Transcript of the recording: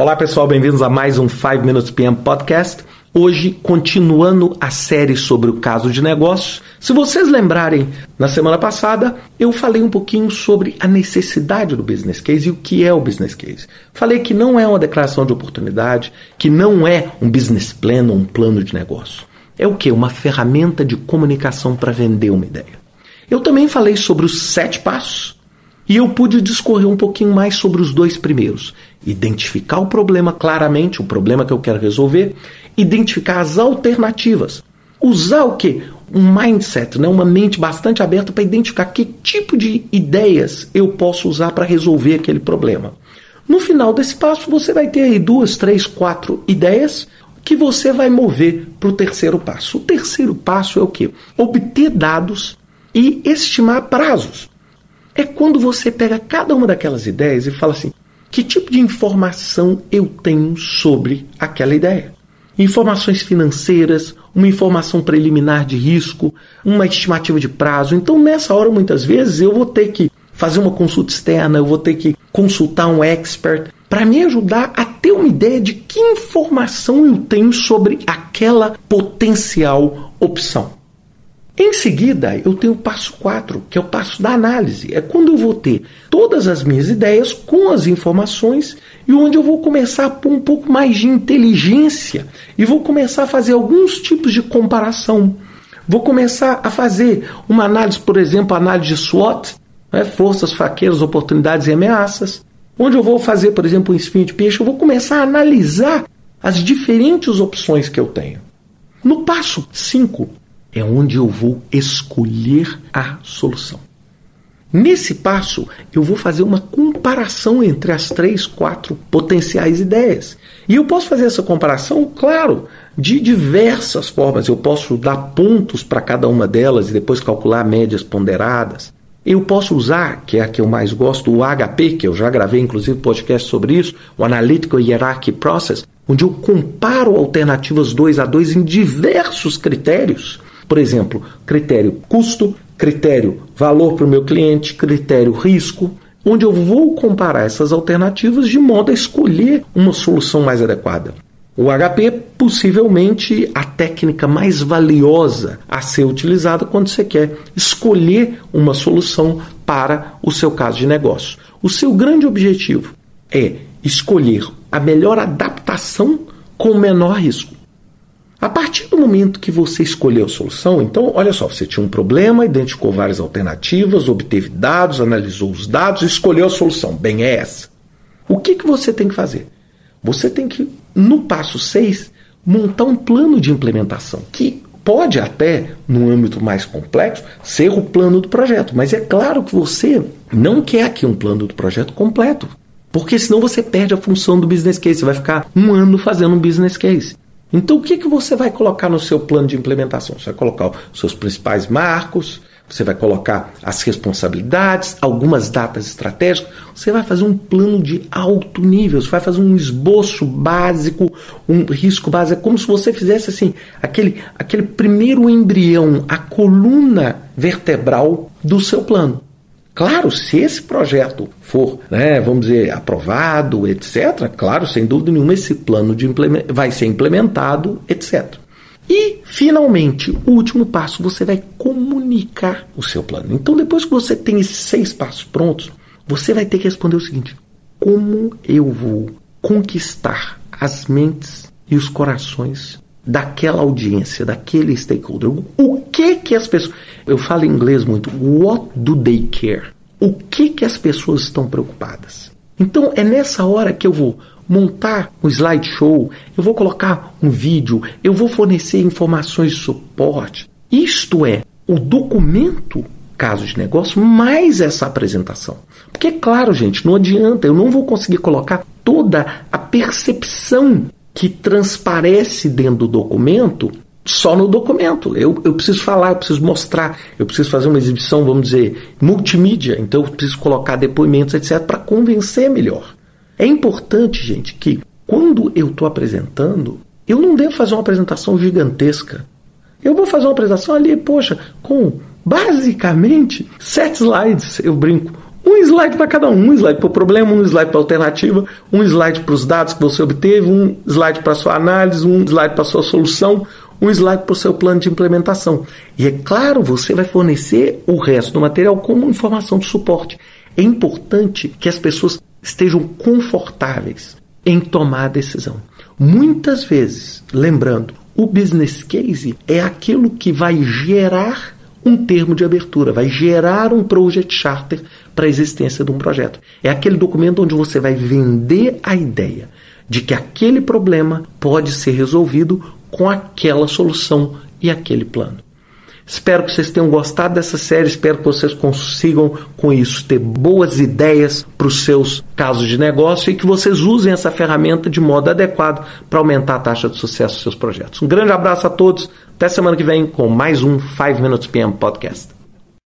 Olá pessoal, bem-vindos a mais um 5 Minutes PM Podcast. Hoje, continuando a série sobre o caso de negócios. Se vocês lembrarem, na semana passada eu falei um pouquinho sobre a necessidade do business case e o que é o business case. Falei que não é uma declaração de oportunidade, que não é um business plan ou um plano de negócio. É o que? Uma ferramenta de comunicação para vender uma ideia. Eu também falei sobre os sete passos e eu pude discorrer um pouquinho mais sobre os dois primeiros. Identificar o problema claramente, o problema que eu quero resolver, identificar as alternativas. Usar o que? Um mindset, né? uma mente bastante aberta para identificar que tipo de ideias eu posso usar para resolver aquele problema. No final desse passo, você vai ter aí duas, três, quatro ideias que você vai mover para o terceiro passo. O terceiro passo é o que? Obter dados e estimar prazos é quando você pega cada uma daquelas ideias e fala assim: que tipo de informação eu tenho sobre aquela ideia? Informações financeiras, uma informação preliminar de risco, uma estimativa de prazo. Então, nessa hora, muitas vezes, eu vou ter que fazer uma consulta externa, eu vou ter que consultar um expert para me ajudar a ter uma ideia de que informação eu tenho sobre aquela potencial opção. Em seguida, eu tenho o passo 4, que é o passo da análise. É quando eu vou ter todas as minhas ideias com as informações e onde eu vou começar a pôr um pouco mais de inteligência e vou começar a fazer alguns tipos de comparação. Vou começar a fazer uma análise, por exemplo, análise de SWOT, né, forças, fraquezas, oportunidades e ameaças. Onde eu vou fazer, por exemplo, um espinho de peixe, eu vou começar a analisar as diferentes opções que eu tenho. No passo 5, é onde eu vou escolher a solução. Nesse passo, eu vou fazer uma comparação entre as três, quatro potenciais ideias. E eu posso fazer essa comparação, claro, de diversas formas. Eu posso dar pontos para cada uma delas e depois calcular médias ponderadas. Eu posso usar, que é a que eu mais gosto, o HP, que eu já gravei inclusive podcast sobre isso, o Analytical Hierarchy Process, onde eu comparo alternativas 2 a 2 em diversos critérios por exemplo, critério custo, critério valor para o meu cliente, critério risco, onde eu vou comparar essas alternativas de modo a escolher uma solução mais adequada. O HP possivelmente a técnica mais valiosa a ser utilizada quando você quer escolher uma solução para o seu caso de negócio. O seu grande objetivo é escolher a melhor adaptação com o menor risco. A partir do momento que você escolheu a solução, então, olha só, você tinha um problema, identificou várias alternativas, obteve dados, analisou os dados, escolheu a solução. Bem, é essa. O que, que você tem que fazer? Você tem que, no passo 6, montar um plano de implementação, que pode até, no âmbito mais complexo, ser o plano do projeto. Mas é claro que você não quer aqui um plano do projeto completo. Porque senão você perde a função do business case. Você vai ficar um ano fazendo um business case. Então, o que, que você vai colocar no seu plano de implementação? Você vai colocar os seus principais marcos, você vai colocar as responsabilidades, algumas datas estratégicas, você vai fazer um plano de alto nível, você vai fazer um esboço básico, um risco básico, é como se você fizesse assim, aquele, aquele primeiro embrião, a coluna vertebral do seu plano. Claro, se esse projeto for, né, vamos dizer, aprovado, etc., claro, sem dúvida nenhuma, esse plano de vai ser implementado, etc. E, finalmente, o último passo, você vai comunicar o seu plano. Então, depois que você tem esses seis passos prontos, você vai ter que responder o seguinte: como eu vou conquistar as mentes e os corações daquela audiência, daquele stakeholder. O que que as pessoas, eu falo em inglês muito, what do they care? O que que as pessoas estão preocupadas? Então é nessa hora que eu vou montar um slideshow, eu vou colocar um vídeo, eu vou fornecer informações de suporte. Isto é o documento caso de negócio mais essa apresentação. Porque, claro, gente, não adianta, eu não vou conseguir colocar toda a percepção que transparece dentro do documento só no documento. Eu, eu preciso falar, eu preciso mostrar, eu preciso fazer uma exibição, vamos dizer, multimídia, então eu preciso colocar depoimentos, etc., para convencer melhor. É importante, gente, que quando eu estou apresentando, eu não devo fazer uma apresentação gigantesca. Eu vou fazer uma apresentação ali, poxa, com basicamente sete slides, eu brinco. Um slide para cada um, um slide para o problema, um slide para a alternativa, um slide para os dados que você obteve, um slide para a sua análise, um slide para a sua solução, um slide para o seu plano de implementação. E é claro, você vai fornecer o resto do material como informação de suporte. É importante que as pessoas estejam confortáveis em tomar a decisão. Muitas vezes, lembrando, o business case é aquilo que vai gerar um termo de abertura, vai gerar um project charter para a existência de um projeto. É aquele documento onde você vai vender a ideia de que aquele problema pode ser resolvido com aquela solução e aquele plano. Espero que vocês tenham gostado dessa série, espero que vocês consigam com isso ter boas ideias para os seus casos de negócio e que vocês usem essa ferramenta de modo adequado para aumentar a taxa de sucesso dos seus projetos. Um grande abraço a todos, até semana que vem com mais um 5 Minutes PM Podcast.